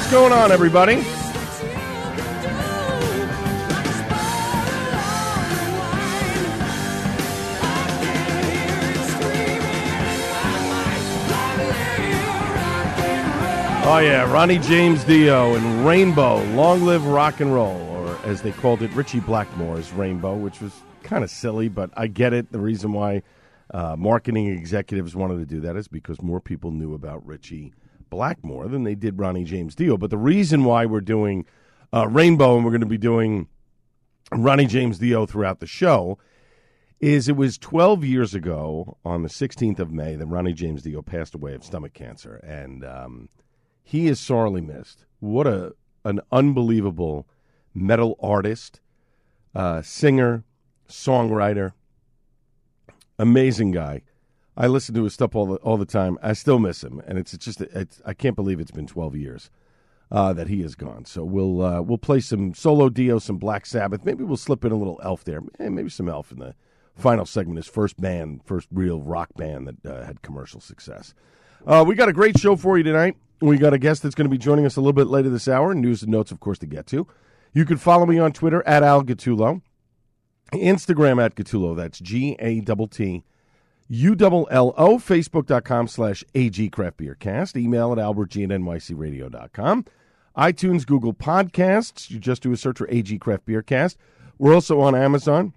What's going on, everybody? Oh yeah, Ronnie James Dio and Rainbow, Long Live Rock and Roll, or as they called it, Ritchie Blackmore's Rainbow, which was kind of silly, but I get it. The reason why uh, marketing executives wanted to do that is because more people knew about Ritchie Blackmore than they did Ronnie James Dio. But the reason why we're doing uh, Rainbow and we're going to be doing Ronnie James Dio throughout the show is it was 12 years ago on the 16th of May that Ronnie James Dio passed away of stomach cancer. And um, he is sorely missed. What a an unbelievable metal artist, uh, singer, songwriter, amazing guy. I listen to his stuff all the, all the time. I still miss him, and it's, just it's, I can't believe it's been 12 years uh, that he is gone. So we'll uh, we'll play some solo Dio, some Black Sabbath. Maybe we'll slip in a little Elf there. Maybe some Elf in the final segment. His first band, first real rock band that uh, had commercial success. Uh, we got a great show for you tonight. We got a guest that's going to be joining us a little bit later this hour. News and notes, of course, to get to. You can follow me on Twitter at Al Gattullo, Instagram at Gattullo. That's G A T T U L L O, Facebook.com slash AG Craft Beer Cast, email at albertg at nycradio.com, iTunes, Google Podcasts. You just do a search for AG Craft Beer Cast. We're also on Amazon.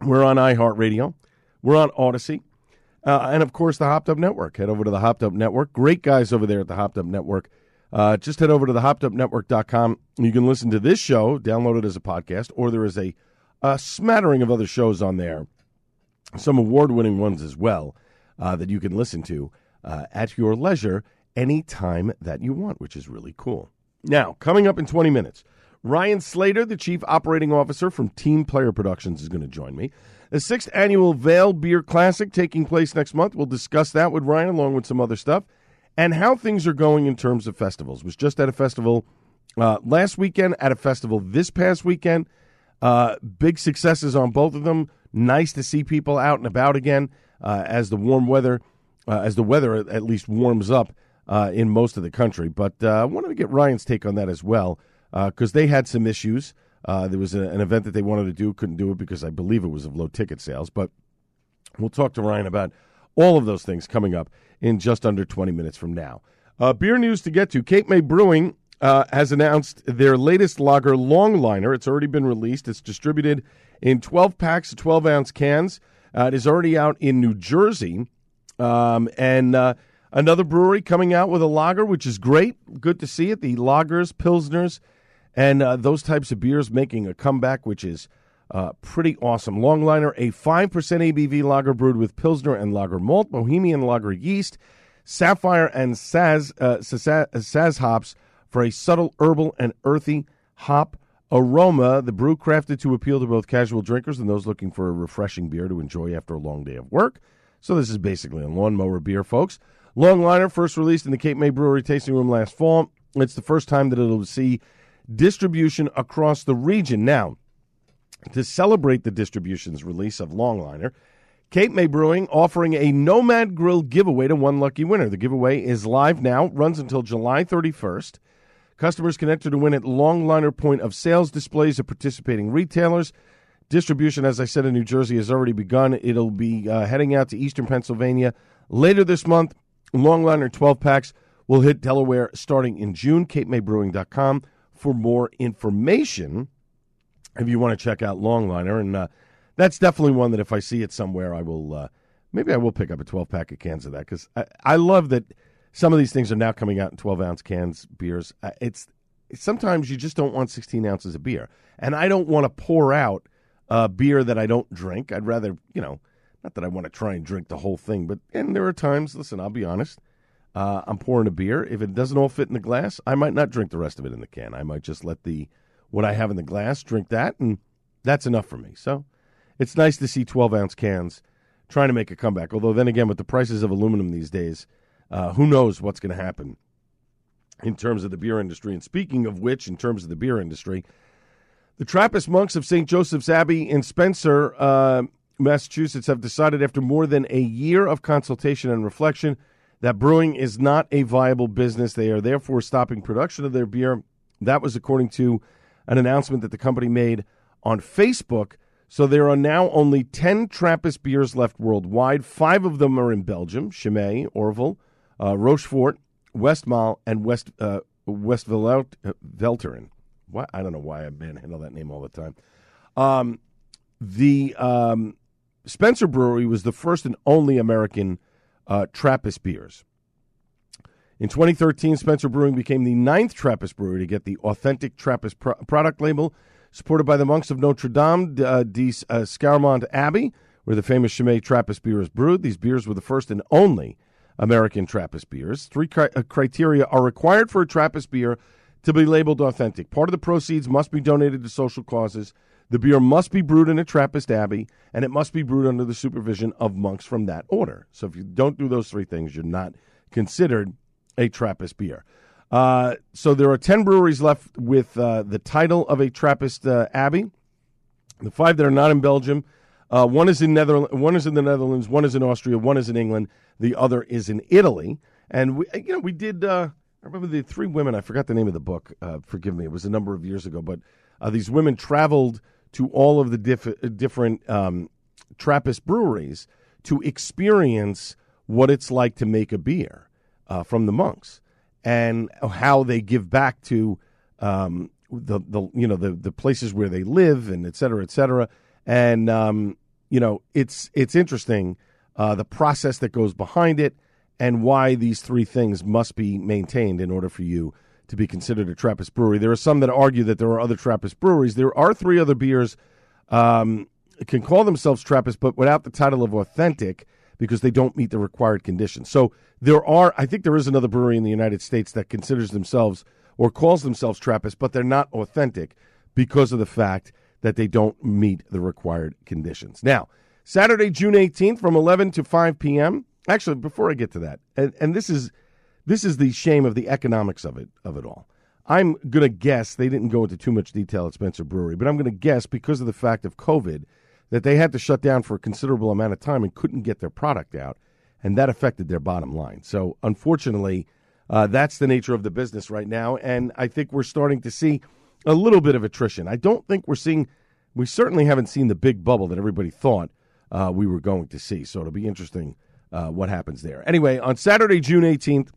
We're on iHeartRadio. We're on Audacy. Uh, and of course, the Hopped Up Network. Head over to the Hopped Up Network. Great guys over there at the Hopped Up Network. Uh, just head over to the hoppedupnetwork.com. You can listen to this show, download it as a podcast, or there is a, a smattering of other shows on there, some award winning ones as well, uh, that you can listen to uh, at your leisure anytime that you want, which is really cool. Now, coming up in 20 minutes, Ryan Slater, the Chief Operating Officer from Team Player Productions, is going to join me. The sixth annual Vail Beer Classic taking place next month. We'll discuss that with Ryan along with some other stuff and how things are going in terms of festivals. Was just at a festival uh, last weekend, at a festival this past weekend. Uh, big successes on both of them. Nice to see people out and about again uh, as the warm weather, uh, as the weather at least warms up uh, in most of the country. But uh, I wanted to get Ryan's take on that as well because they had some issues. Uh, there was a, an event that they wanted to do, couldn't do it because I believe it was of low ticket sales. But we'll talk to Ryan about all of those things coming up in just under 20 minutes from now. Uh, beer news to get to. Cape May Brewing uh, has announced their latest lager, Longliner. It's already been released. It's distributed in 12 packs of 12 ounce cans. Uh, it is already out in New Jersey. Um, and uh, another brewery coming out with a lager, which is great. Good to see it. The lagers, pilsners, and uh, those types of beers making a comeback, which is uh, pretty awesome. Longliner, a 5% ABV lager brewed with Pilsner and lager malt, Bohemian lager yeast, Sapphire and Saaz, uh, Saaz hops for a subtle herbal and earthy hop aroma. The brew crafted to appeal to both casual drinkers and those looking for a refreshing beer to enjoy after a long day of work. So this is basically a lawnmower beer, folks. Longliner, first released in the Cape May Brewery tasting room last fall. It's the first time that it'll see distribution across the region. Now, to celebrate the distribution's release of Longliner, Cape May Brewing offering a Nomad Grill giveaway to one lucky winner. The giveaway is live now, runs until July 31st. Customers can enter to win at Longliner point of sales displays of participating retailers. Distribution, as I said, in New Jersey has already begun. It'll be uh, heading out to eastern Pennsylvania later this month Longliner 12 packs will hit Delaware starting in June. CapeMayBrewing.com for more information if you want to check out Longliner. And uh, that's definitely one that if I see it somewhere, I will. Uh, maybe I will pick up a 12 pack of cans of that because I, I, love that some of these things are now coming out in 12 ounce cans, beers. Uh, it's sometimes you just don't want 16 ounces of beer, and I don't want to pour out uh, beer that I don't drink. I'd rather, you know, not that I want to try and drink the whole thing, but and there are times. Listen, I'll be honest. Uh, I'm pouring a beer. If it doesn't all fit in the glass, I might not drink the rest of it in the can. I might just let the what I have in the glass, drink that, and that's enough for me. So it's nice to see 12 ounce cans trying to make a comeback. Although then again, with the prices of aluminum these days, uh, who knows what's going to happen in terms of the beer industry. And speaking of which, in terms of the beer industry, the Trappist monks of St. Joseph's Abbey in Spencer, uh, Massachusetts, have decided after more than a year of consultation and reflection that brewing is not a viable business. They are therefore stopping production of their beer. That was according to an announcement that the company made on Facebook. So there are now only 10 Trappist beers left worldwide. Five of them are in Belgium Chimay, Orval, uh, Rochefort, Westmalle, and West, uh, West Velteren. What? I don't know why I manhandle that name all the time. Um, the um, Spencer Brewery was the first and only American uh, Trappist beers. In 2013, Spencer Brewing became the ninth Trappist brewery to get the authentic Trappist pro- product label, supported by the monks of Notre Dame uh, de uh, Scourmont Abbey, where the famous Chimay Trappist beer is brewed. These beers were the first and only American Trappist beers. Three cri- uh, criteria are required for a Trappist beer to be labeled authentic. Part of the proceeds must be donated to social causes. The beer must be brewed in a Trappist abbey, and it must be brewed under the supervision of monks from that order. So if you don't do those three things, you're not considered a Trappist beer. Uh, so there are 10 breweries left with uh, the title of a Trappist uh, abbey. The five that are not in Belgium, uh, one is in Netherlands, one is in the Netherlands, one is in Austria, one is in England, the other is in Italy. And we, you know, we did. Uh, I remember the three women. I forgot the name of the book. Uh, forgive me. It was a number of years ago, but these women traveled to all of the diff- different um, Trappist breweries to experience what it's like to make a beer uh, from the monks and how they give back to um, the the you know the the places where they live and et cetera, et cetera. And um, you know it's it's interesting uh, the process that goes behind it and why these three things must be maintained in order for you to be considered a Trappist brewery. There are some that argue that there are other Trappist breweries. There are three other beers um, can call themselves Trappist, but without the title of authentic because they don't meet the required conditions. So there are, I think there is another brewery in the United States that considers themselves or calls themselves Trappist, but they're not authentic because of the fact that they don't meet the required conditions. Now, Saturday, June 18th from 11 to 5 p.m. Actually, before I get to that, and, and this is this is the shame of the economics of it of it all. I'm going to guess they didn't go into too much detail at Spencer Brewery, but I'm going to guess because of the fact of COVID that they had to shut down for a considerable amount of time and couldn't get their product out, and that affected their bottom line. So, unfortunately, uh, that's the nature of the business right now, and I think we're starting to see a little bit of attrition. I don't think we're seeing, we certainly haven't seen the big bubble that everybody thought uh, we were going to see. So, it'll be interesting uh, what happens there. Anyway, on Saturday, June 18th,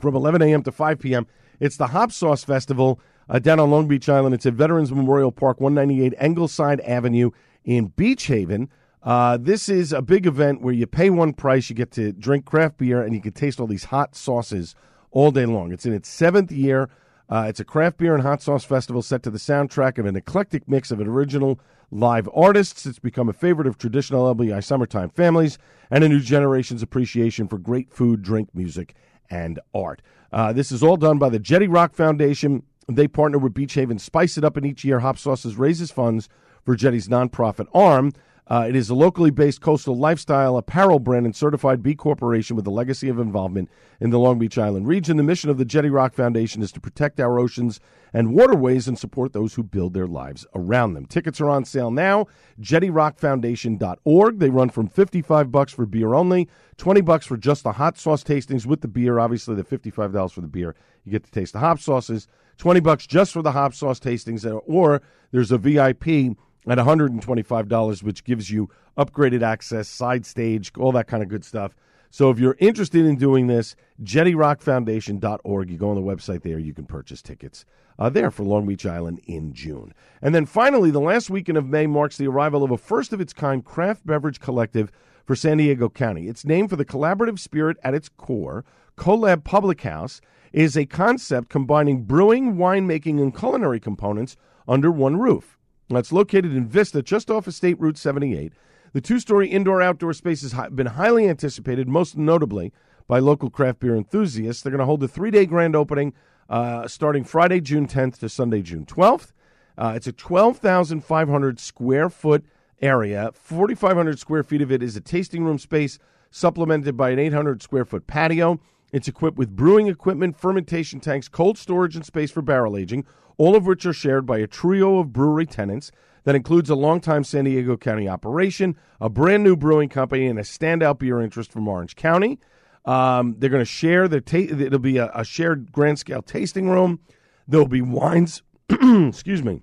from 11 a.m. to 5 p.m., it's the Hop Sauce Festival uh, down on Long Beach Island. It's at Veterans Memorial Park, 198 Ingleside Avenue in Beach Haven. Uh, this is a big event where you pay one price, you get to drink craft beer, and you can taste all these hot sauces all day long. It's in its seventh year. Uh, it's a craft beer and hot sauce festival set to the soundtrack of an eclectic mix of original live artists. It's become a favorite of traditional LBI summertime families and a new generation's appreciation for great food, drink, music, and art. Uh, this is all done by the Jetty Rock Foundation. They partner with Beach Haven, spice it up, and each year Hop Sauces raises funds for Jetty's nonprofit arm. Uh, it is a locally based coastal lifestyle apparel brand and certified B Corporation with a legacy of involvement in the Long Beach Island region. The mission of the Jetty Rock Foundation is to protect our oceans and waterways and support those who build their lives around them. Tickets are on sale now. JettyRockFoundation.org. They run from 55 bucks for beer only, 20 bucks for just the hot sauce tastings with the beer. Obviously, the $55 for the beer. You get to taste the hop sauces. 20 bucks just for the hop sauce tastings, or there's a VIP at $125, which gives you upgraded access, side stage, all that kind of good stuff. So if you're interested in doing this, jettyrockfoundation.org. You go on the website there, you can purchase tickets uh, there for Long Beach Island in June. And then finally, the last weekend of May marks the arrival of a first of its kind craft beverage collective for San Diego County. It's named for the collaborative spirit at its core. Collab Public House is a concept combining brewing, winemaking, and culinary components under one roof. That's located in Vista, just off of State Route 78. The two story indoor outdoor space has been highly anticipated, most notably by local craft beer enthusiasts. They're going to hold a three day grand opening uh, starting Friday, June 10th to Sunday, June 12th. Uh, it's a 12,500 square foot area. 4,500 square feet of it is a tasting room space, supplemented by an 800 square foot patio. It's equipped with brewing equipment, fermentation tanks, cold storage, and space for barrel aging, all of which are shared by a trio of brewery tenants that includes a longtime San Diego County operation, a brand new brewing company, and a standout beer interest from Orange County. Um, they're going to share their ta- it'll be a, a shared grand scale tasting room. There'll be wines, excuse me,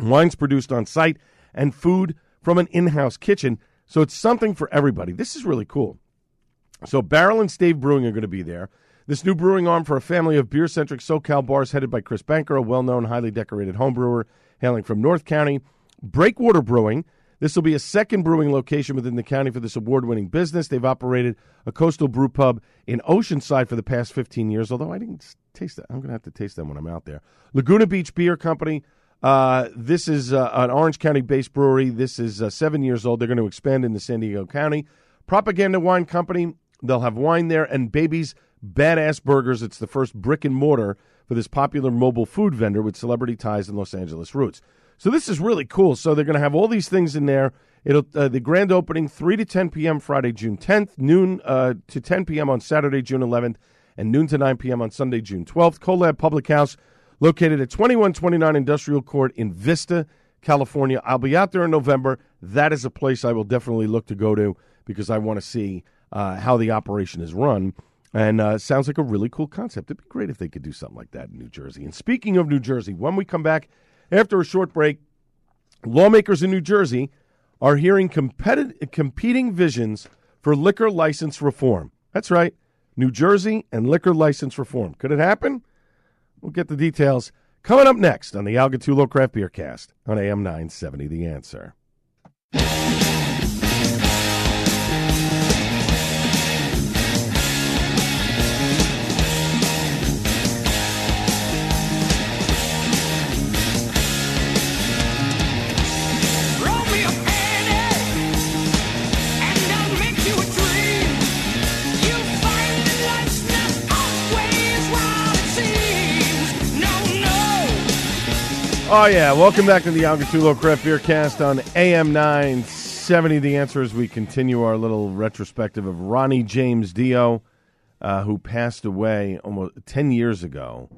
wines produced on site and food from an in-house kitchen. So it's something for everybody. This is really cool. So Barrel and Stave Brewing are going to be there. This new brewing arm for a family of beer-centric SoCal bars headed by Chris Banker, a well-known, highly decorated homebrewer hailing from North County. Breakwater Brewing. This will be a second brewing location within the county for this award winning business. They've operated a coastal brew pub in Oceanside for the past 15 years, although I didn't taste that. I'm going to have to taste them when I'm out there. Laguna Beach Beer Company. Uh, this is uh, an Orange County based brewery. This is uh, seven years old. They're going to expand into San Diego County. Propaganda Wine Company. They'll have wine there and Baby's Badass Burgers. It's the first brick and mortar for this popular mobile food vendor with celebrity ties and Los Angeles roots. So this is really cool. So they're going to have all these things in there. It'll uh, the grand opening three to ten p.m. Friday, June tenth, noon uh, to ten p.m. on Saturday, June eleventh, and noon to nine p.m. on Sunday, June twelfth. Collab Public House, located at twenty one twenty nine Industrial Court in Vista, California. I'll be out there in November. That is a place I will definitely look to go to because I want to see uh, how the operation is run. And uh, sounds like a really cool concept. It'd be great if they could do something like that in New Jersey. And speaking of New Jersey, when we come back after a short break, lawmakers in New Jersey are hearing competi- competing visions for liquor license reform. That's right, New Jersey and liquor license reform. Could it happen? We'll get the details coming up next on the Al Gattullo Craft Beer Cast on AM 970 The Answer. Oh, yeah. Welcome back to the Al Gattullo Craft Beer Cast on AM 970. The answer is we continue our little retrospective of Ronnie James Dio, uh, who passed away almost 10 years ago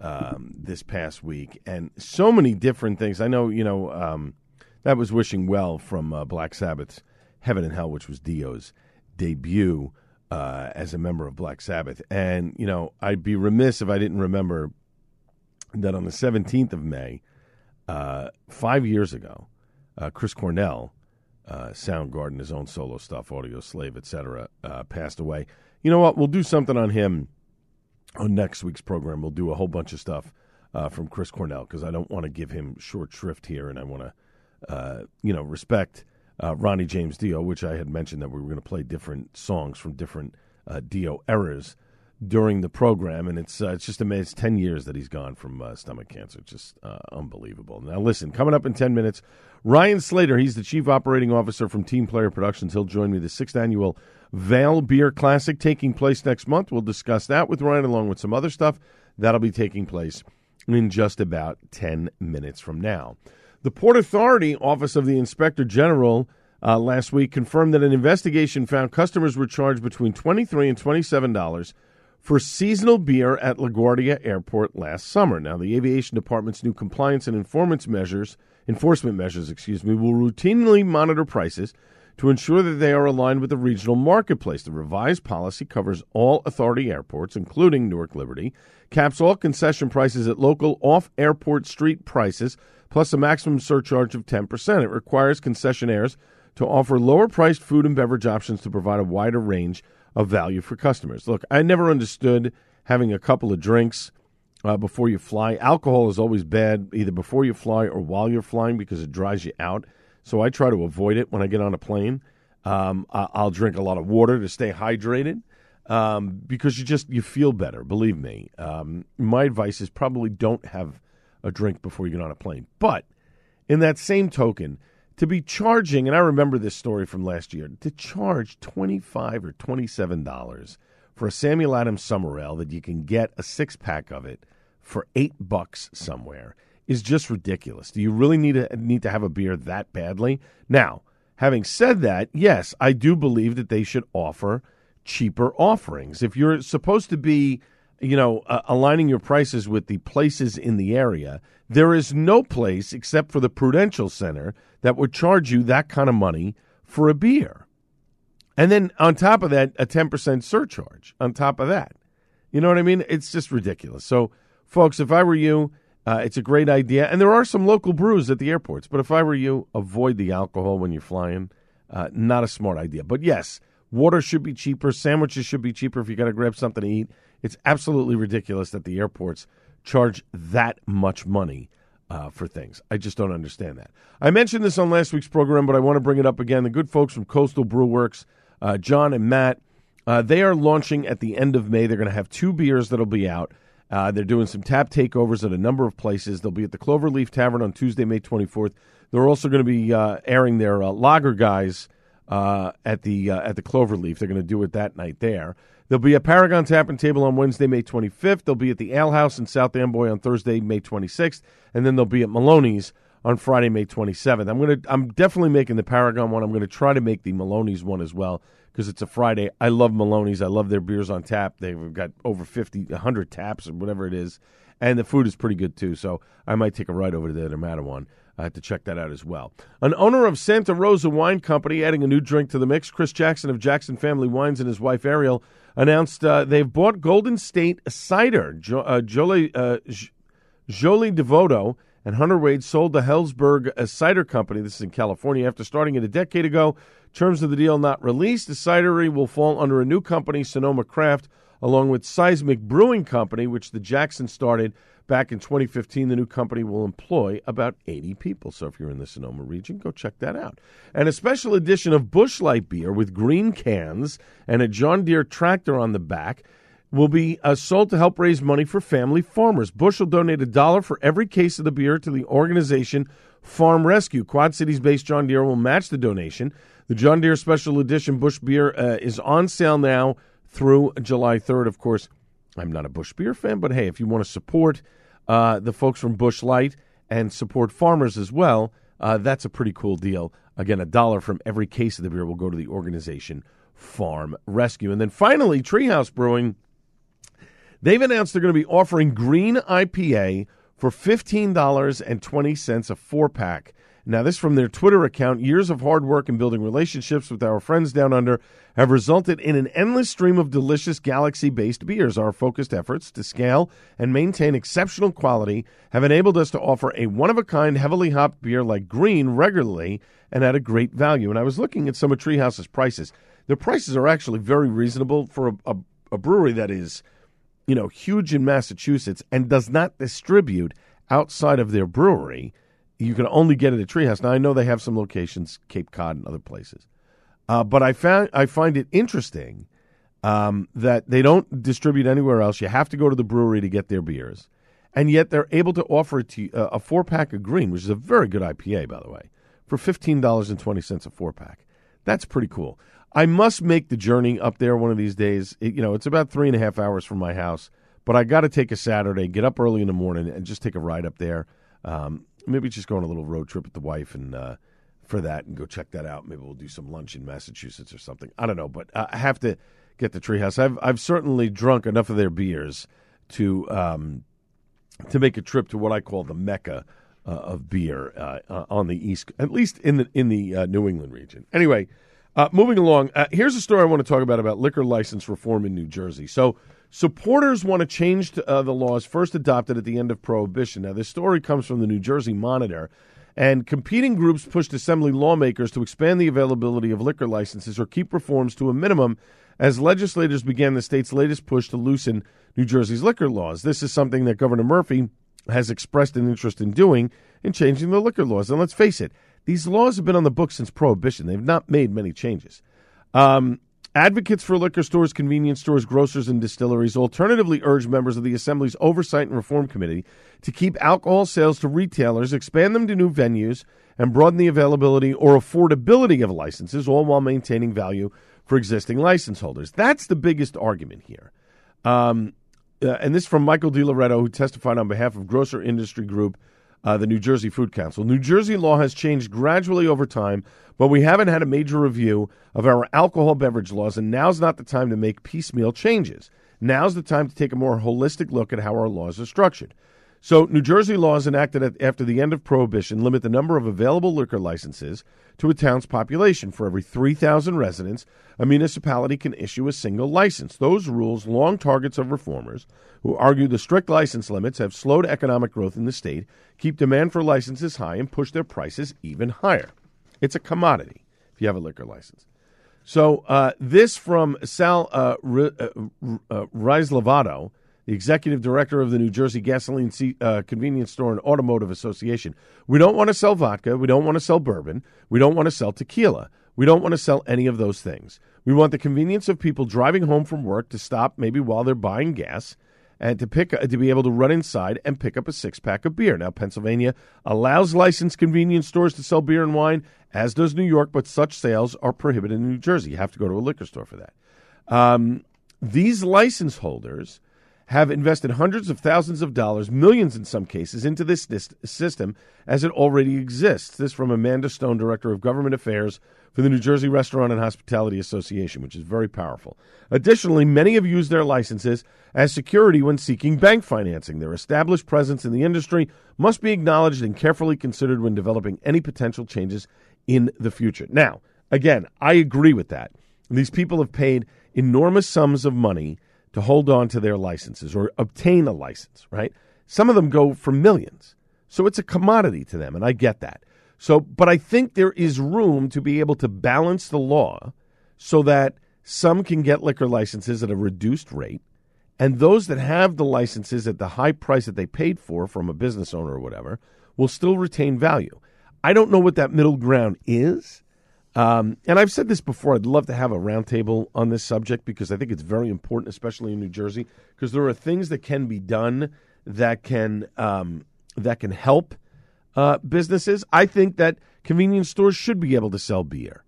um, this past week. And so many different things. I know, you know, um, that was Wishing Well from uh, Black Sabbath's Heaven and Hell, which was Dio's debut uh, as a member of Black Sabbath. And, you know, I'd be remiss if I didn't remember that on the 17th of May, uh, five years ago, uh, Chris Cornell, uh, Soundgarden, his own solo stuff, Audioslave, etc., uh, passed away. You know what? We'll do something on him on next week's program. We'll do a whole bunch of stuff uh, from Chris Cornell because I don't want to give him short shrift here, and I want to, uh, you know, respect Ronnie James Dio, which I had mentioned that we were going to play different songs from different Dio eras during the program, and it's uh, it's just amazing. It's ten years that he's gone from uh, stomach cancer. Just uh, unbelievable. Now, listen, coming up in ten minutes, Ryan Slater. He's the chief operating officer from Team Player Productions. He'll join me the sixth annual Vail Beer Classic taking place next month. We'll discuss that with Ryan along with some other stuff that'll be taking place in just about ten minutes from now. The Port Authority Office of the Inspector General. Uh, last week confirmed that an investigation found customers were charged between twenty-three and twenty-seven dollars for seasonal beer at LaGuardia Airport last summer. Now, the aviation department's new compliance and enforcement measures, enforcement measures, excuse me, will routinely monitor prices to ensure that they are aligned with the regional marketplace. The revised policy covers all authority airports, including Newark Liberty, caps all concession prices at local off-airport street prices, plus a maximum surcharge of 10%. It requires concessionaires to offer lower priced food and beverage options to provide a wider range of value for customers. Look, I never understood having a couple of drinks uh, before you fly. Alcohol is always bad, either before you fly or while you're flying, because it dries you out. So I try to avoid it when I get on a plane. Um, I'll drink a lot of water to stay hydrated um, because you just you feel better. Believe me. Um, my advice is probably don't have a drink before you get on a plane. But in that same token, to be charging, and I remember this story from last year, to charge twenty five or twenty seven dollars for a Samuel Adams summer ale that you can get a six pack of it for eight bucks somewhere is just ridiculous. Do you really need to need to have a beer that badly? Now, having said that, yes, I do believe that they should offer cheaper offerings. If you're supposed to be, you know, uh, aligning your prices with the places in the area, there is no place except for the Prudential Center that would charge you that kind of money for a beer. And then on top of that, a 10% surcharge on top of that. You know what I mean? It's just ridiculous. So, folks, if I were you, uh, it's a great idea, and there are some local brews at the airports. But if I were you, avoid the alcohol when you're flying. Uh, not a smart idea. But yes, water should be cheaper. Sandwiches should be cheaper if you got to grab something to eat. It's absolutely ridiculous that the airports charge that much money uh, for things. I just don't understand that. I mentioned this on last week's program, but I want to bring it up again. The good folks from Coastal Brew Works, uh, John and Matt, uh, they are launching at the end of May. They're going to have two beers that'll be out. Uh, they're doing some tap takeovers at a number of places. They'll be at the Cloverleaf Tavern on Tuesday, May 24th. They're also going to be uh, airing their uh, lager guys at the at the Cloverleaf. They're going to do it that night there. There'll be a Paragon Tap and Table on Wednesday, May 25th. They'll be at the Ale House in South Amboy on Thursday, May 26th, and then they'll be at Maloney's on Friday, May 27th. I'm to I'm definitely making the Paragon one. I'm to try to make the Maloney's one as well because it's a Friday. I love Maloney's. I love their beers on tap. They've got over 50, 100 taps or whatever it is. And the food is pretty good too. So I might take a ride over to the Matawan uh, to check that out as well. An owner of Santa Rosa Wine Company adding a new drink to the mix. Chris Jackson of Jackson Family Wines and his wife Ariel announced uh, they've bought Golden State Cider. Jo- uh, Jolie, uh, Jolie Devoto and Hunter Wade sold the Helzberg uh, Cider Company. This is in California. After starting it a decade ago, terms of the deal not released. The cidery will fall under a new company, Sonoma Craft, along with Seismic Brewing Company, which the Jackson started back in 2015. The new company will employ about 80 people. So if you're in the Sonoma region, go check that out. And a special edition of Busch Light beer with green cans and a John Deere tractor on the back will be uh, sold to help raise money for family farmers. Busch will donate a dollar for every case of the beer to the organization Farm Rescue. Quad Cities based John Deere will match the donation. The John Deere Special Edition Busch beer uh, is on sale now through July 3rd. Of course, I'm not a Busch beer fan, but hey, if you want to support uh, the folks from Busch Light and support farmers as well, uh, that's a pretty cool deal. Again, a dollar from every case of the beer will go to the organization Farm Rescue. And then finally, Treehouse Brewing They've announced they're going to be offering green IPA for $15.20 a four pack. Now, this from their Twitter account. Years of hard work and building relationships with our friends down under have resulted in an endless stream of delicious galaxy based beers. Our focused efforts to scale and maintain exceptional quality have enabled us to offer a one of a kind, heavily hopped beer like Green regularly and at a great value. And I was looking at some of Treehouse's prices. Their prices are actually very reasonable for a, a, a brewery that is you know, huge in Massachusetts and does not distribute outside of their brewery. You can only get it at Treehouse. Now I know they have some locations, Cape Cod and other places, uh, but I found I find it interesting um, that they don't distribute anywhere else. You have to go to the brewery to get their beers, and yet they're able to offer it to uh, a four pack of Green, which is a very good IPA, by the way, for fifteen dollars and twenty cents a four pack. That's pretty cool. I must make the journey up there one of these days. It, you know, it's about three and a half hours from my house, but I got to take a Saturday, get up early in the morning, and just take a ride up there. Um, maybe just go on a little road trip with the wife and uh, for that, and go check that out. Maybe we'll do some lunch in Massachusetts or something. I don't know, but I have to get the Treehouse. I've I've certainly drunk enough of their beers to um, to make a trip to what I call the mecca. Uh, of beer uh, on the east, at least in the in the uh, New England region. Anyway, uh, moving along, uh, here's a story I want to talk about about liquor license reform in New Jersey. So, supporters want to change uh, the laws first adopted at the end of Prohibition. Now, this story comes from the New Jersey Monitor, And competing groups pushed assembly lawmakers to expand the availability of liquor licenses or keep reforms to a minimum as legislators began the state's latest push to loosen New Jersey's liquor laws. This is something that Governor Murphy has expressed an interest in doing in changing the liquor laws. And let's face it, these laws have been on the books since Prohibition. They've not made many changes. Um, Advocates for liquor stores, convenience stores, grocers, and distilleries alternatively urge members of the Assembly's Oversight and Reform Committee to keep alcohol sales to retailers, expand them to new venues, and broaden the availability or affordability of licenses, all while maintaining value for existing license holders. That's the biggest argument here. Um, uh, and this from Michael DiLoretto, who testified on behalf of Grocer Industry Group uh, the New Jersey Food Council. New Jersey law has changed gradually over time, but we haven't had a major review of our alcohol beverage laws, and now's not the time to make piecemeal changes. Now's the time to take a more holistic look at how our laws are structured. So, New Jersey laws enacted after the end of Prohibition limit the number of available liquor licenses to a town's population. For every 3,000 residents, a municipality can issue a single license. Those rules, long targets of reformers who argue the strict license limits have slowed economic growth in the state, keep demand for licenses high, and push their prices even higher. It's a commodity if you have a liquor license. So, uh, this from Sal uh, R- uh, uh the executive director of the New Jersey Gasoline uh, Convenience Store and Automotive Association. We don't want to sell vodka. We don't want to sell bourbon. We don't want to sell tequila. We don't want to sell any of those things. We want the convenience of people driving home from work to stop maybe while they're buying gas and to pick to be able to run inside and pick up a six pack of beer. Now, Pennsylvania allows licensed convenience stores to sell beer and wine, as does New York, but such sales are prohibited in New Jersey. You have to go to a liquor store for that. Um, these license holders have invested hundreds of thousands of dollars, millions in some cases, into this, system as it already exists. This from Amanda Stone, Director of Government Affairs for the New Jersey Restaurant and Hospitality Association, which is very powerful. Additionally, many have used their licenses as security when seeking bank financing. Their established presence in the industry must be acknowledged and carefully considered when developing any potential changes in the future. Now, again, I agree with that. These people have paid enormous sums of money to hold on to their licenses or obtain a license, right? Some of them go for millions. So it's a commodity to them, and I get that. So, but I think there is room to be able to balance the law so that some can get liquor licenses at a reduced rate, and those that have the licenses at the high price that they paid for from a business owner or whatever will still retain value. I don't know what that middle ground is. Um, and I've said this before. I'd love to have a roundtable on this subject because I think it's very important, especially in New Jersey, because there are things that can be done that can um, that can help uh, businesses. I think that convenience stores should be able to sell beer.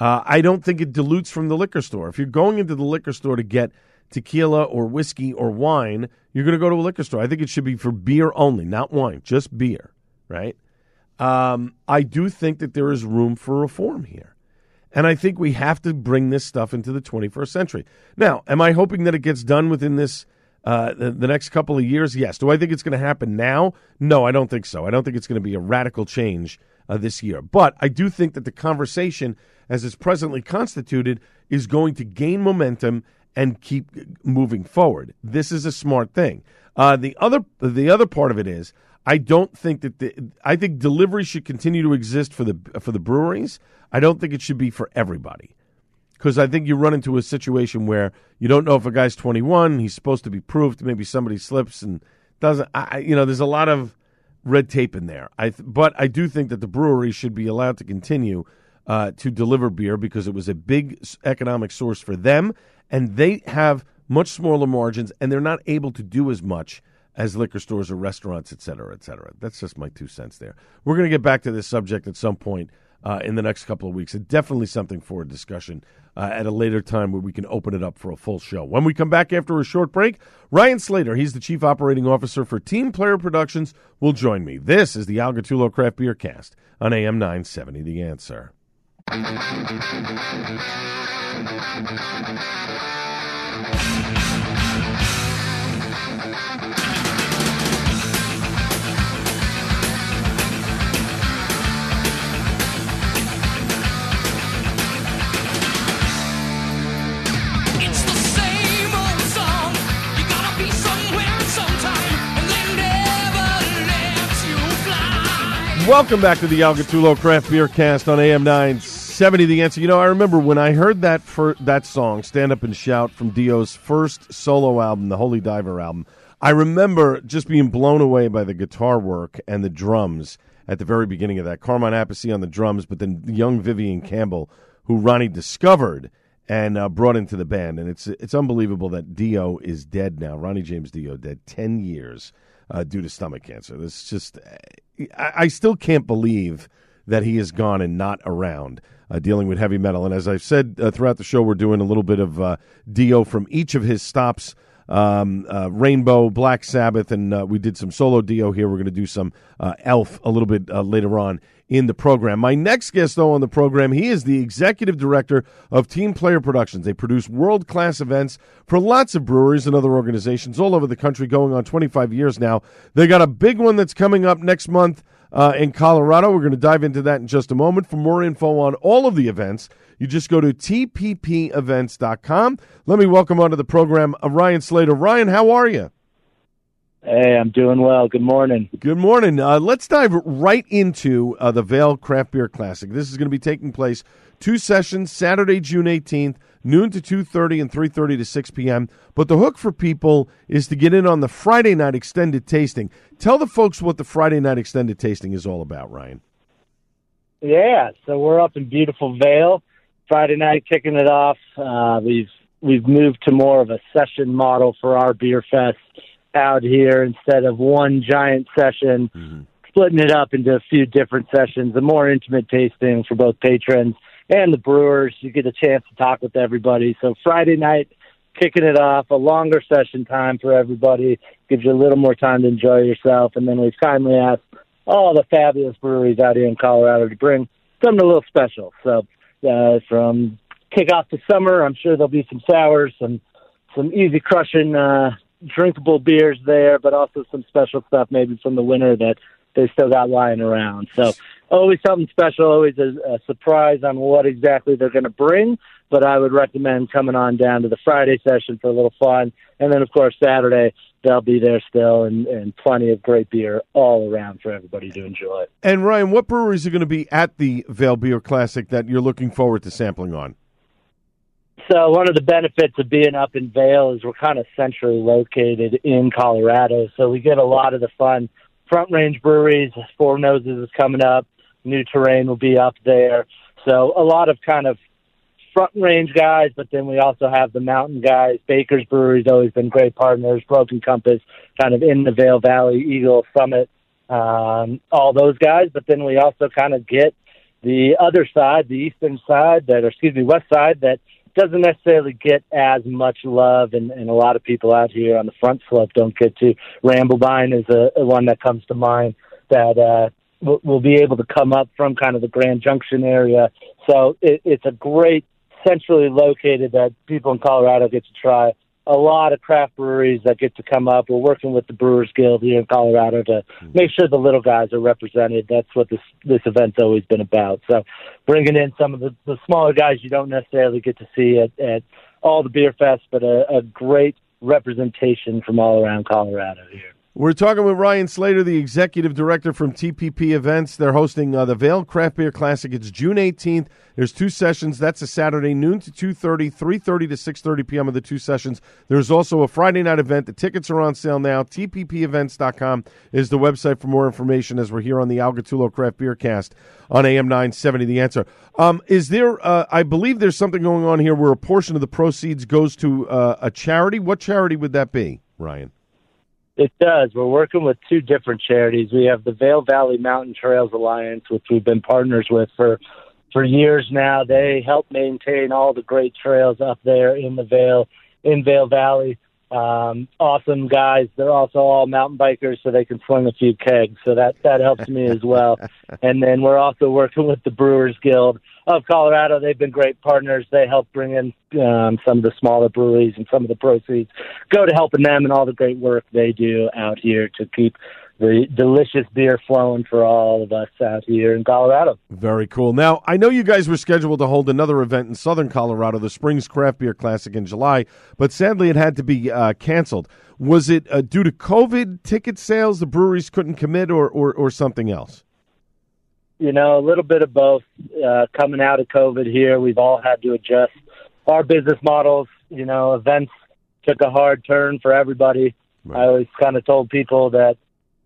Uh, I don't think it dilutes from the liquor store. If you're going into the liquor store to get tequila or whiskey or wine, you're going to go to a liquor store. I think it should be for beer only, not wine, just beer, right? Um, I do think that there is room for reform here. And I think we have to bring this stuff into the 21st century. Now, am I hoping that it gets done within this uh, the, the, next couple of years? Yes. Do I think it's going to happen now? No, I don't think so. I don't think it's going to be a radical change uh, this year. But I do think that the conversation, as it's presently constituted, is going to gain momentum and keep moving forward. This is a smart thing. Uh, the other the other part of it is I don't think that the I think delivery should continue to exist for the for the breweries. I don't think it should be for everybody. Because I think you run into a situation where you don't know if a guy's 21, he's supposed to be proofed, maybe somebody slips and doesn't. I, you know, there's a lot of red tape in there. I but I do think that the brewery should be allowed to continue uh, to deliver beer because it was a big economic source for them, and they have much smaller margins, and they're not able to do as much as liquor stores or restaurants, et cetera, et cetera. That's just my two cents there. We're going to get back to this subject at some point uh, in the next couple of weeks. It's definitely something for a discussion uh, at a later time where we can open it up for a full show. When we come back after a short break, Ryan Slater, he's the Chief Operating Officer for Team Player Productions, will join me. This is the Al Gattullo Craft Beer Cast on AM 970 The Answer. Welcome back to the Al Gattullo Craft Beer Cast on AM 970 The Answer. You know, I remember when I heard that for that song, Stand Up and Shout, from Dio's first solo album, the Holy Diver album, I remember just being blown away by the guitar work and the drums at the very beginning of that. Carmine Appice on the drums, but then young Vivian Campbell, who Ronnie discovered and uh, brought into the band. And it's it's unbelievable that Dio is dead now. Ronnie James Dio dead 10 years uh, due to stomach cancer. This just I, I still can't believe that he is gone and not around uh, dealing with heavy metal. And as I've said uh, throughout the show, we're doing a little bit of uh, Dio from each of his stops. Um, uh, Rainbow, Black Sabbath, and uh, we did some solo Dio here. We're going to do some uh, Elf a little bit later on in the program. My next guest, though, on the program, he is the executive director of Team Player Productions. They produce world class events for lots of breweries and other organizations all over the country, going on 25 years now. They got a big one that's coming up next month uh, in Colorado. We're going to dive into that in just a moment. For more info on all of the events, you just go to tppevents.com. Let me welcome onto the program uh, Ryan Slater. Ryan, how are you? Hey, I'm doing well. Good morning. Good morning. Uh, let's dive right into uh, the Vail Craft Beer Classic. This is going to be taking place two sessions, Saturday, June 18th, noon to 2.30 and 3.30 to 6 p.m. But the hook for people is to get in on the Friday night extended tasting. Tell the folks what the Friday night extended tasting is all about, Ryan. Yeah, so we're up in beautiful Vail. Friday night kicking it off. Uh, we've we've moved to more of a session model for our beer fest out here instead of one giant session, mm-hmm. splitting it up into a few different sessions, a more intimate tasting for both patrons and the brewers. You get a chance to talk with everybody. So Friday night, kicking it off, a longer session time for everybody, gives you a little more time to enjoy yourself. And then we've kindly asked all the fabulous breweries out here in Colorado to bring something a little special. So uh, from kick off the summer, I'm sure there'll be some sours, some some easy crushing uh, drinkable beers there, but also some special stuff maybe from the winter that they still got lying around. So always something special, always a, a surprise on what exactly they're going to bring. But I would recommend coming on down to the Friday session for a little fun, and then of course Saturday they'll be there still, and, and plenty of great beer all around for everybody to enjoy. And Ryan, what breweries are going to be at the Vail Beer Classic that you're looking forward to sampling on? So one of the benefits of being up in Vail is we're kind of centrally located in Colorado, so we get a lot of the fun front range breweries. Four Noses is coming up. New Terrain will be up there. So a lot of kind of front range guys, but then we also have the mountain guys. Baker's Brewery's always been great partners. Broken Compass, kind of in the Vail Valley, Eagle Summit, um, all those guys. But then we also kind of get the other side, the eastern side, that or excuse me, west side that doesn't necessarily get as much love, and, and a lot of people out here on the front slope don't get to. Ramblebine is a, a one that comes to mind that uh, will, will be able to come up from kind of the Grand Junction area. So it, it's a great centrally located that people in Colorado get to try a lot of craft breweries that get to come up. We're working with the Brewers Guild here in Colorado to mm-hmm. make sure the little guys are represented. That's what this this event's always been about. So, bringing in some of the, the smaller guys you don't necessarily get to see at, at all the beer fests, but a, a great representation from all around Colorado here. We're talking with Ryan Slater, the executive director from TPP Events. They're hosting uh, the Vail Craft Beer Classic. It's June 18th. There's two sessions. That's a Saturday, noon to 2.30, 3.30 to 6.30 p.m. of the two sessions. There's also a Friday night event. The tickets are on sale now. TPPevents.com is the website for more information as we're here on the Al Gattullo Craft Beer Cast on AM 970. The answer. Um, is there, uh, I believe there's something going on here where a portion of the proceeds goes to uh, a charity. What charity would that be, Ryan? It does. We're working with two different charities. We have the Vail Valley Mountain Trails Alliance, which we've been partners with for for years now. They help maintain all the great trails up there in the Vail in Vail Valley. Um, awesome guys. They're also all mountain bikers, so they can swing a few kegs. So that that helps me as well. and then we're also working with the Brewers Guild of Colorado. They've been great partners. They help bring in um, some of the smaller breweries, and some of the proceeds go to helping them and all the great work they do out here to keep the delicious beer flowing for all of us out here in Colorado. Very cool. Now, I know you guys were scheduled to hold another event in southern Colorado, the Springs Craft Beer Classic in July, but sadly it had to be uh, canceled. Was it uh, due to COVID ticket sales, the breweries couldn't commit, or, or, or something else? you know, a little bit of both. Uh, coming out of COVID here, we've all had to adjust our business models. You know, events took a hard turn for everybody. Right. I always kind of told people that,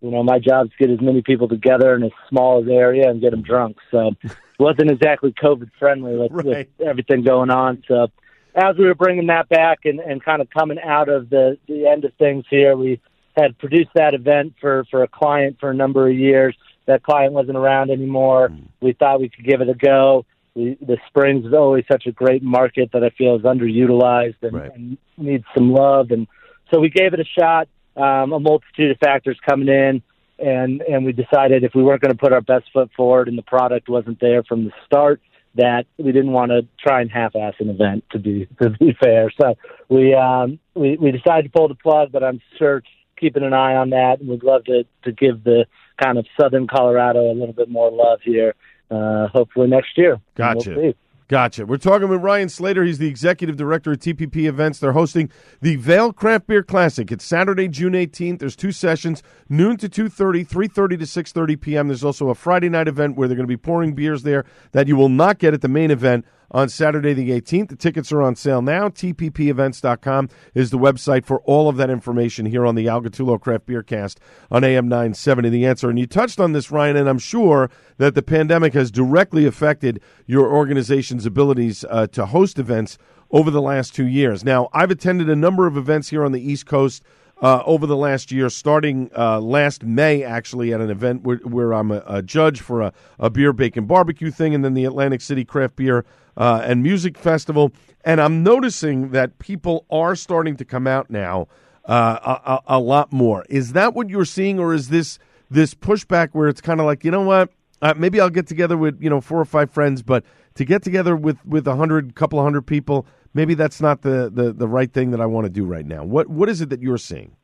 you know, my job is to get as many people together in as small as area and get them drunk. So it wasn't exactly COVID friendly with, right. with everything going on. So as we were bringing that back and, and kind of coming out of the, the end of things here, we had produced that event for, for a client for a number of years. That client wasn't around anymore. Mm. We thought we could give it a go. We, the Springs is always such a great market that I feel is underutilized and, right. and needs some love. And so we gave it a shot. Um, a multitude of factors coming in, and and we decided if we weren't going to put our best foot forward and the product wasn't there from the start, that we didn't want to try and half-ass an event to be to be fair. So we um, we we decided to pull the plug, but I'm sure keeping an eye on that, and we'd love to to give the kind of Southern Colorado a little bit more love here. Uh, hopefully next year. Gotcha. We'll Gotcha. We're talking with Ryan Slater. He's the executive director of TPP Events. They're hosting the Vail Craft Beer Classic. It's Saturday, June 18th. There's two sessions, noon to 2.30, 3.30 to 6.30 p.m. There's also a Friday night event where they're going to be pouring beers there that you will not get at the main event on Saturday the 18th. The tickets are on sale now. TPPevents.com is the website for all of that information here on the Al Gattullo Craft Beer Cast on AM 970. The answer. And you touched on this, Ryan, and I'm sure that the pandemic has directly affected your organization's abilities uh, to host events over the last two years. Now, I've attended a number of events here on the East Coast. Uh, over the last year, starting uh, last May, actually, at an event where, where I'm a, a, judge for a, a beer, bacon, barbecue thing, and then the Atlantic City Craft Beer uh, and Music Festival. And I'm noticing that people are starting to come out now uh, a, a, lot more. Is that what you're seeing, or is this this pushback where it's kind of like, you know what, uh, maybe I'll get together with you know four or five friends, but to get together with with a hundred, couple of hundred people, maybe that's not the, the the right thing that I want to do right now. What what is it that you're seeing?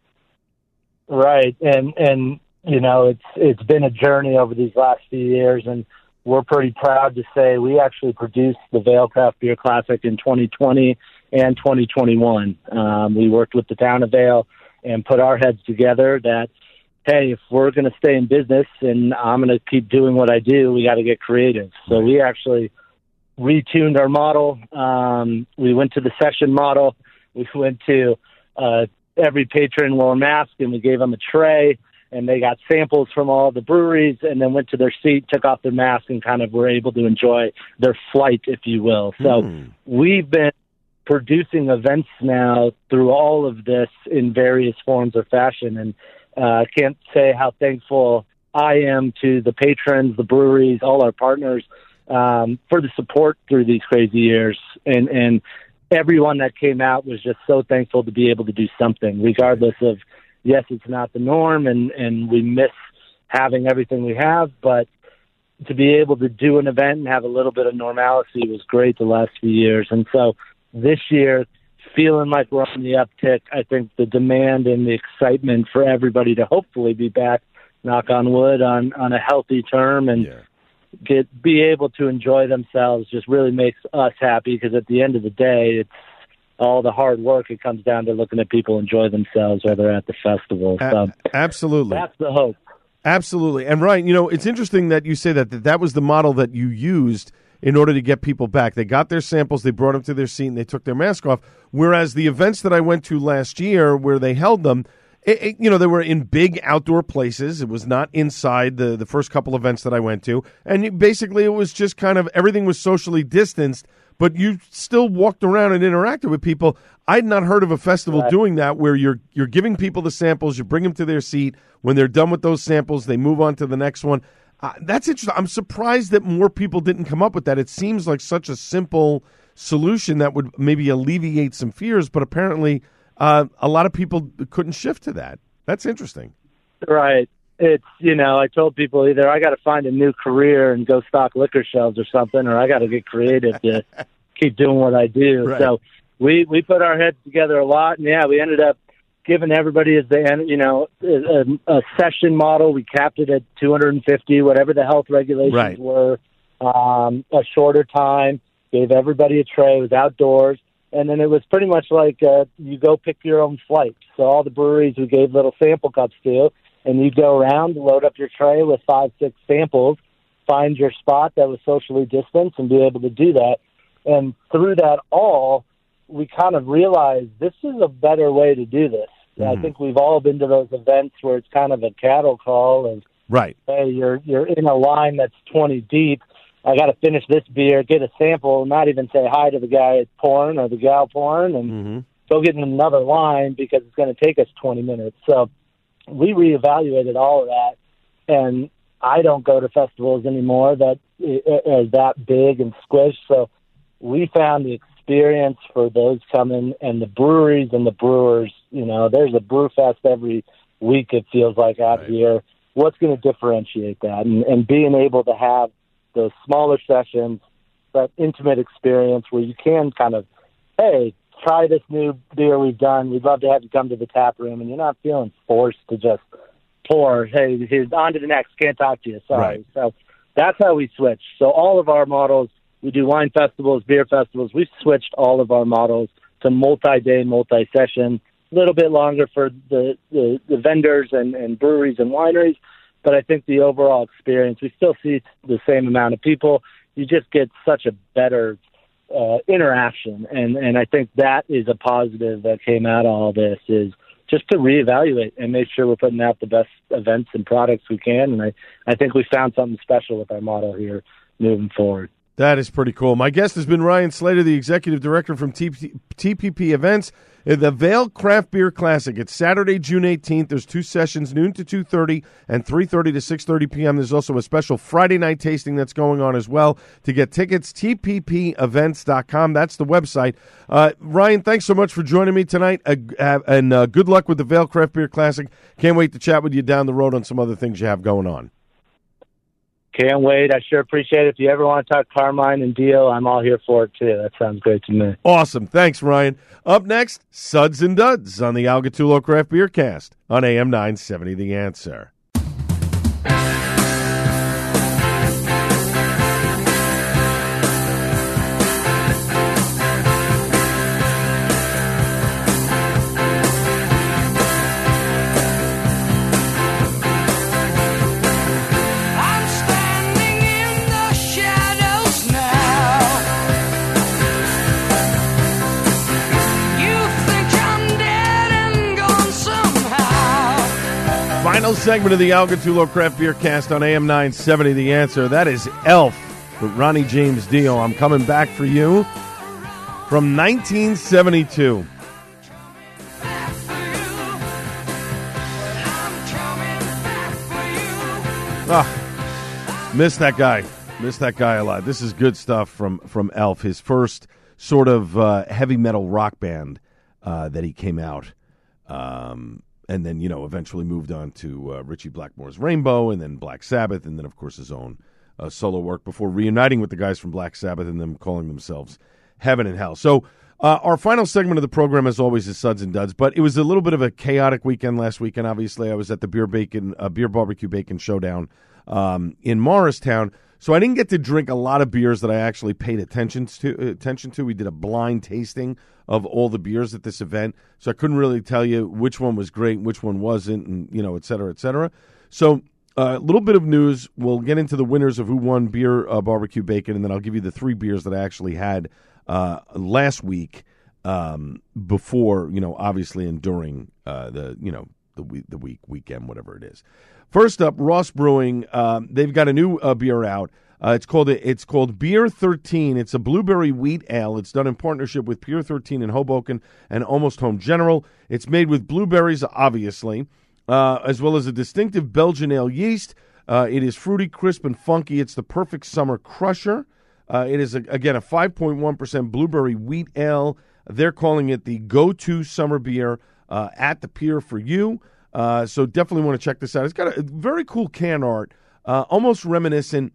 Right, and and you know it's it's been a journey over these last few years, and we're pretty proud to say we actually produced the Vail Craft Beer Classic in 2020 and 2021. Um, we worked with the town of Vail and put our heads together that, hey, if we're going to stay in business and I'm going to keep doing what I do, we got to get creative. So we actually retuned our model. Um, we went to the session model. We went to uh, every patron wore a mask and we gave them a tray and they got samples from all the breweries and then went to their seat, took off their mask, and kind of were able to enjoy their flight, if you will. So mm. we've been producing events now through all of this in various forms or fashion, and uh, I uh, can't say how thankful I am to the patrons, the breweries, all our partners um, for the support through these crazy years, and and everyone that came out was just so thankful to be able to do something, regardless of yes, it's not the norm, and and we miss having everything we have, but to be able to do an event and have a little bit of normalcy was great the last few years. And so this year, feeling like we're on the uptick, I think the demand and the excitement for everybody to hopefully be back, knock on wood, on on a healthy term and. Yeah. Get be able to enjoy themselves just really makes us happy because at the end of the day, it's all the hard work. It comes down to looking at people enjoy themselves while they're at the festival. So absolutely, that's the hope. Absolutely, and Ryan, you know, it's interesting that you say that, that that was the model that you used in order to get people back. They got their samples, they brought them to their seat, and they took their mask off. Whereas the events that I went to last year, where they held them. It, it, you know, they were in big outdoor places. It was not inside the, the first couple events that I went to. And basically, it was just kind of everything was socially distanced but you still walked around and interacted with people. I'd not heard of a festival right. doing that where you're you're giving people the samples, you bring them to their seat. When they're done with those samples, they move on to the next one. Uh, that's interesting. I'm surprised that more people didn't come up with that. It seems like such a simple solution that would maybe alleviate some fears, but apparently uh, a lot of people couldn't shift to that. That's interesting. Right it's you know I told people either I got to find a new career and go stock liquor shelves or something, or I got to get creative to keep doing what I do. Right. So we we put our heads together a lot, and yeah, we ended up giving everybody as the you know a, a session model. We capped it at 250, whatever the health regulations right. were. Um, a shorter time, gave everybody a tray. It was outdoors. And then it was pretty much like uh, you go pick your own flight. So all the breweries we gave little sample cups to, and you go around, load up your tray with five, six samples, find your spot that was socially distanced and be able to do that. And through that all, we kind of realized this is a better way to do this. I think we've all been to those events where it's kind of a cattle call and Right. hey, you're you're in a line that's 20 deep. I got to finish this beer, get a sample, not even say hi to the guy pouring or the gal pouring, and Mm-hmm. go get in another line because it's going to take us 20 minutes. So we reevaluated all of that, and I don't go to festivals anymore that are that big and squished. So we found the experience for those coming and the breweries and the brewers. You know, there's a brew fest every week. It feels like out Right. here. What's going to differentiate that, and, and being able to have those smaller sessions, that intimate experience where you can kind of, hey, try this new beer we've done. We'd love to have you come to the tap room, and you're not feeling forced to just pour. Hey, here's on to the next. Can't talk to you. Sorry. Right. So that's how we switch. So all of our models, we do wine festivals, beer festivals. We've switched all of our models to multi-day, multi-session. A little bit longer for the, the, the vendors and, and breweries and wineries, but I think the overall experience, we still see the same amount of people. You just get such a better uh, interaction, and and I think that is a positive that came out of all this is just to reevaluate and make sure we're putting out the best events and products we can. And I I think we found something special with our model here moving forward. That is pretty cool. My guest has been Ryan Slater, the executive director from TP- TPP Events, the Vail Craft Beer Classic. It's Saturday, June 18th. There's two sessions, noon to 2.30 and 3.30 to 6.30 p.m. There's also a special Friday night tasting that's going on as well. To get tickets, tppevents.com. That's the website. Uh, Ryan, thanks so much for joining me tonight, uh, uh, and uh, good luck with the Vail Craft Beer Classic. Can't wait to chat with you down the road on some other things you have going on. Can't wait. I sure appreciate it. If you ever want to talk Carmine and Deal, I'm all here for it too. That sounds great to me. Awesome. Thanks, Ryan. Up next, Suds and Duds on the Al Gattullo Craft Beer Cast on AM 970 The Answer. Final segment of the Al Gattullo Craft Beer Cast on AM 970 The Answer. That is Elf with Ronnie James Dio. I'm coming back for you from 1972. Back for you. I'm coming back for you. Ah, miss that guy. Miss that guy a lot. This is good stuff from from Elf. His first sort of uh, heavy metal rock band uh, that he came out, um, and then you know eventually moved on to uh, Ritchie Blackmore's Rainbow, and then Black Sabbath, and then of course his own uh, solo work before reuniting with the guys from Black Sabbath and them calling themselves Heaven and Hell. So. Uh, our final segment of the program, as always, is Suds and Duds. But it was a little bit of a chaotic weekend last weekend. Obviously, I was at the beer bacon, uh, beer barbecue bacon showdown um, in Morristown, so I didn't get to drink a lot of beers that I actually paid attention to. uh, Attention to. We did a blind tasting of all the beers at this event, so I couldn't really tell you which one was great, which one wasn't, and you know, et cetera, et cetera. So. A little bit of news. We'll get into the winners of who won beer uh, barbecue bacon, and then I'll give you the three beers that I actually had uh, last week um, before, you know, obviously and during uh, the, you know, the week, the week, weekend, whatever it is. First up, Ross Brewing. Um, they've got a new uh, beer out. Uh, it's called it's called Beer Thirteen. It's a blueberry wheat ale. It's done in partnership with Beer Thirteen in Hoboken and Almost Home General. It's made with blueberries, obviously, uh, as well as a distinctive Belgian ale yeast. Uh, it is fruity, crisp, and funky. It's the perfect summer crusher. Uh, it is, a, again, a 5.1% blueberry wheat ale. They're calling it the go to summer beer uh, at the pier for you. Uh, so definitely want to check this out. It's got a very cool can art, uh, almost reminiscent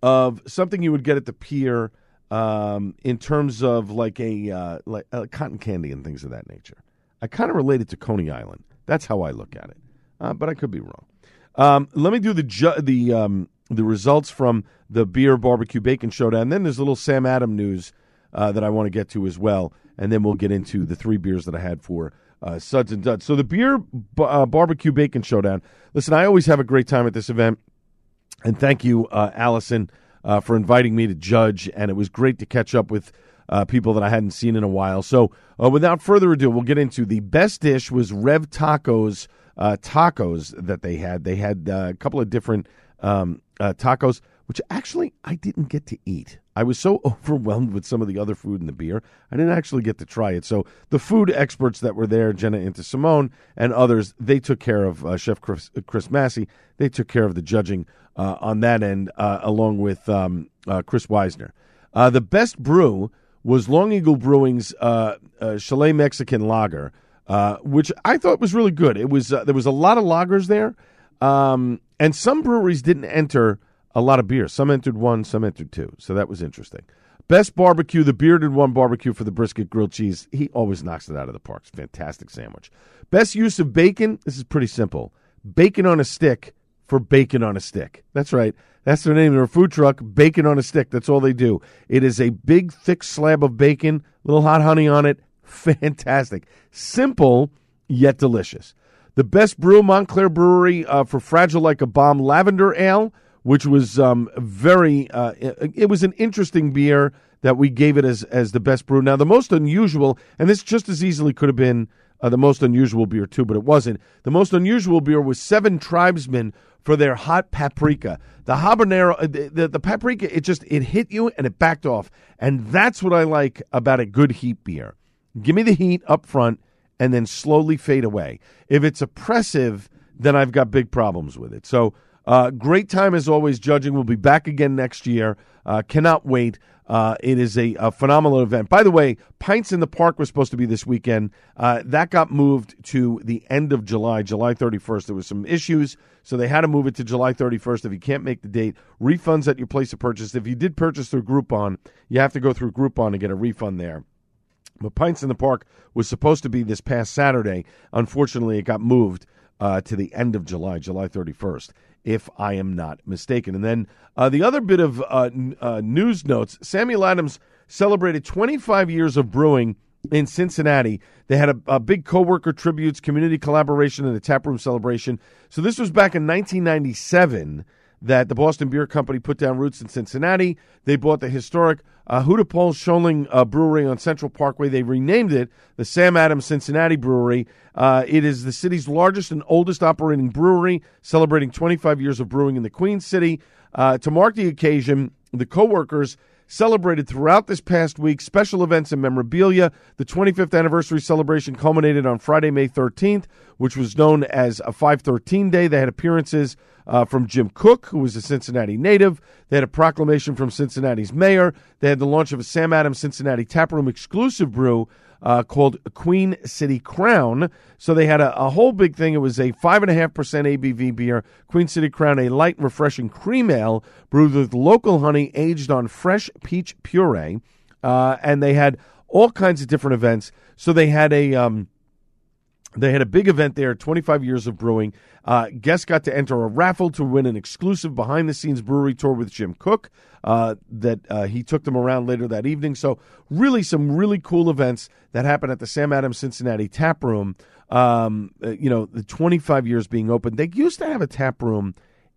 of something you would get at the pier um, in terms of like a uh, like uh, cotton candy and things of that nature. I kind of relate it to Coney Island. That's how I look at it, uh, but I could be wrong. Um, let me do the ju- the um, the results from the beer barbecue bacon showdown. Then there's a little Sam Adam news that I want to get to as well, and then we'll get into the three beers that I had for uh, Suds and Duds. So the beer b- uh, barbecue bacon showdown. Listen, I always have a great time at this event. And thank you, uh, Allison, uh, for inviting me to judge. And it was great to catch up with uh, people that I hadn't seen in a while. So, uh, without further ado, we'll get into the best dish was Rev Tacos tacos that they had. They had a couple of different um, tacos, which actually I didn't get to eat. I was so overwhelmed with some of the other food and the beer, I didn't actually get to try it. So the food experts that were there, Jenna Inta Simone and others, they took care of uh, Chef Chris, Chris Massey. They took care of the judging uh, on that end, uh, along with um, uh, Chris Weisner. Uh, the best brew was Lone Eagle Brewing's uh, uh, Chalet Mexican Lager, uh, which I thought was really good. It was uh, there was a lot of lagers there, um, and some breweries didn't enter a lot of beer. Some entered one, some entered two. So that was interesting. Best barbecue, the bearded one barbecue for the brisket grilled cheese. He always knocks it out of the park. Fantastic sandwich. Best use of bacon. This is pretty simple. Bacon on a stick for bacon on a stick. That's right. That's their name. They're food truck, bacon on a stick. That's all they do. It is a big, thick slab of bacon, little hot honey on it. Fantastic. Simple, yet delicious. The best brew, Montclair Brewery, uh, for Fragile Like a Bomb Lavender Ale, which was um, very, uh, it, was an interesting beer that we gave it as, as the best brew. Now, the most unusual, and this just as easily could have been uh, the most unusual beer too, but it wasn't. The most unusual beer was Seven Tribesmen for their hot paprika. The habanero, uh, the, the, the paprika, it just it hit you and it backed off, and that's what I like about a good heat beer. Give me the heat up front and then slowly fade away. If it's oppressive, then I've got big problems with it. So. Uh, great time as always judging. We'll be back again next year. Uh, cannot wait. Uh, it is a, a phenomenal event. By the way, Pints in the Park was supposed to be this weekend. Uh, that got moved to the end of July, July 31st. There was some issues, so they had to move it to July 31st. If you can't make the date, refunds at your place of purchase. If you did purchase through Groupon, you have to go through Groupon to get a refund there. But Pints in the Park was supposed to be this past Saturday. Unfortunately, it got moved uh, to the end of July, July 31st, if I am not mistaken. And then uh, the other bit of uh, n- uh, news notes Samuel Adams celebrated 25 years of brewing in Cincinnati. They had a, a big co-worker tributes, community collaboration, and a taproom celebration. So this was back in 1997 that the Boston Beer Company put down roots in Cincinnati. They bought the historic uh, Hudepohl-Schoenling uh, Brewery on Central Parkway. They renamed it the Sam Adams Cincinnati Brewery. Uh, it is the city's largest and oldest operating brewery, celebrating 25 years of brewing in the Queen City. Uh, to mark the occasion, the co-workers celebrated throughout this past week special events and memorabilia. The 25th anniversary celebration culminated on Friday, May 13th, which was known as a 513 Day. They had appearances uh, from Jim Koch, who was a Cincinnati native. They had a proclamation from Cincinnati's mayor. They had the launch of a Sam Adams Cincinnati Taproom exclusive brew uh, called Queen City Crown. So they had a, a whole big thing. It was a 5.5% ABV beer, Queen City Crown, a light, refreshing cream ale brewed with local honey aged on fresh peach puree. Uh, and they had all kinds of different events. So they had a. Um, they had a big event there, 25 years of brewing. Uh, guests got to enter a raffle to win an exclusive behind the scenes brewery tour with Jim Koch. Uh, that uh, he took them around later that evening. So, really, some really cool events that happened at the Sam Adams Cincinnati Tap Room. Um, uh, you know, the 25 years being open. They used to have a tap room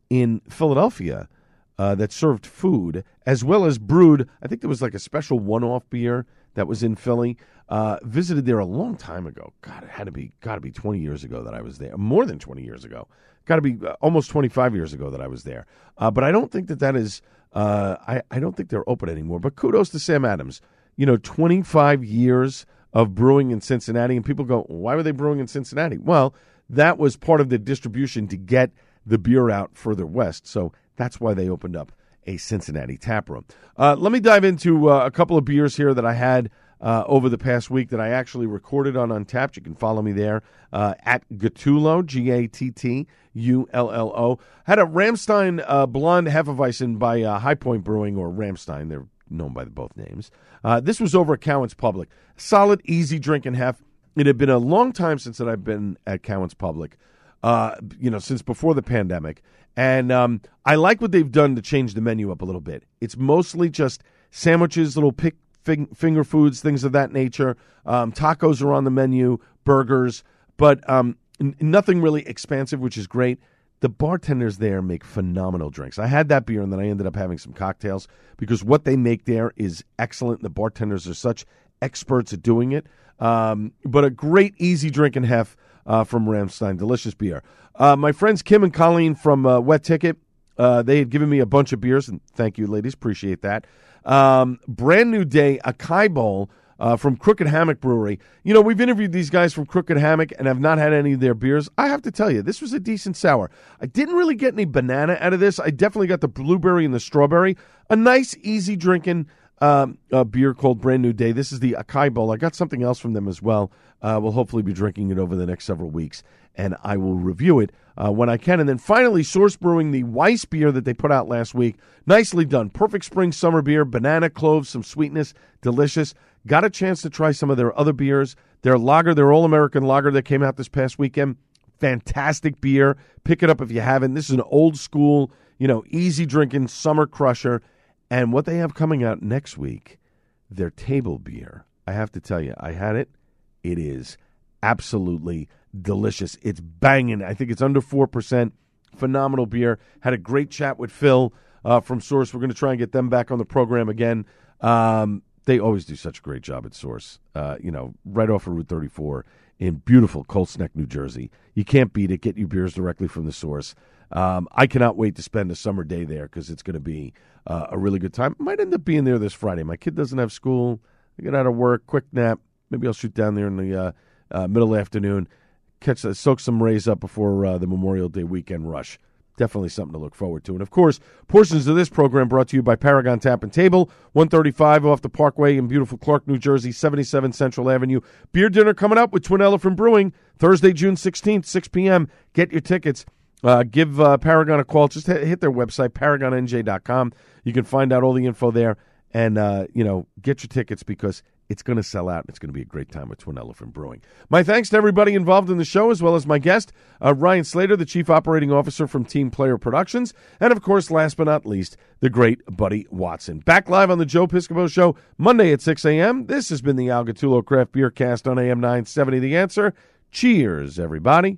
in Philadelphia uh, that served food as well as brewed. I think there was like a special one off beer that was in Philly. Uh, visited there a long time ago. God, it had to be got to be 20 years ago that I was there. More than 20 years ago. Got to be uh, almost 25 years ago that I was there. Uh, but I don't think that that is. Uh, I I don't think they're open anymore. But kudos to Sam Adams. You know, 25 years of brewing in Cincinnati, and people go, why were they brewing in Cincinnati? Well, that was part of the distribution to get the beer out further west. So that's why they opened up a Cincinnati tap room. Uh, let me dive into uh, a couple of beers here that I had uh, over the past week that I actually recorded on Untappd. You can follow me there uh, at Gattullo, G A T T U L L O. Had a Ramstein uh, Blonde Hefeweizen by uh, High Point Brewing, or Ramstein. They're known by both names. Uh, this was over at Cowan's Public. Solid, easy drinking hef. It had been a long time since that I've been at Cowan's Public uh, you know, since before the pandemic. And um, I like what they've done to change the menu up a little bit. It's mostly just sandwiches, little pick, fing, finger foods, things of that nature. Um, tacos are on the menu, burgers, but um, n- nothing really expansive, which is great. the bartenders there make phenomenal drinks. I had that beer and then I ended up having some cocktails because what they make there is excellent. The bartenders are such experts at doing it. Um, but a great, easy drink and half uh, from Ramstein. Delicious beer. Uh, my friends Kim and Colleen from uh, Wet Ticket, uh, they had given me a bunch of beers, and thank you, ladies. Appreciate that. Um, brand new day, Acai Bowl uh, from Crooked Hammock Brewery. You know, we've interviewed these guys from Crooked Hammock and have not had any of their beers. I have to tell you, this was a decent sour. I didn't really get any banana out of this. I definitely got the blueberry and the strawberry. A nice, easy drinking um, a beer called Brand New Day. This is the Acai Bowl. I got something else from them as well. Uh, we'll hopefully be drinking it over the next several weeks, and I will review it uh, when I can. And then finally, Source Brewing, the Weiss beer that they put out last week. Nicely done. Perfect spring summer beer, banana, cloves, some sweetness, delicious. Got a chance to try some of their other beers. Their lager, their All American lager that came out this past weekend. Fantastic beer. Pick it up if you haven't. This is an old school, you know, easy drinking summer crusher. And what they have coming out next week, their table beer. I have to tell you, I had it. It is absolutely delicious. It's banging. I think it's under 4%. Phenomenal beer. Had a great chat with Phil uh, from Source. We're going to try and get them back on the program again. Um, they always do such a great job at Source. Uh, you know, right off of Route 34 in beautiful Colts Neck, New Jersey. You can't beat it. Get your beers directly from the source. Um, I cannot wait to spend a summer day there because it's going to be uh, a really good time. Might end up being there this Friday. My kid doesn't have school. I get out of work, quick nap. Maybe I'll shoot down there in the uh, uh, middle afternoon, catch uh, soak some rays up before uh, the Memorial Day weekend rush. Definitely something to look forward to. And of course, portions of this program brought to you by Paragon Tap and Table, 135 off the Parkway in beautiful Clark, New Jersey, 77 Central Avenue. Beer dinner coming up with Twin Elephant Brewing Thursday, June 16th, 6 p.m. Get your tickets. Uh, give uh, Paragon a call. Just hit, their website, paragonNJ.com. You can find out all the info there. And, uh, you know, get your tickets because it's going to sell out. It's going to be a great time with Twin Elephant Brewing. My thanks to everybody involved in the show, as well as my guest, uh, Ryan Slater, the Chief Operating Officer from Team Player Productions. And, of course, last but not least, the great Buddy Watson. Back live on the Joe Piscopo Show Monday at 6 a.m. This has been the Al Gattullo Craft Beer Cast on AM 970. The answer. Cheers, everybody.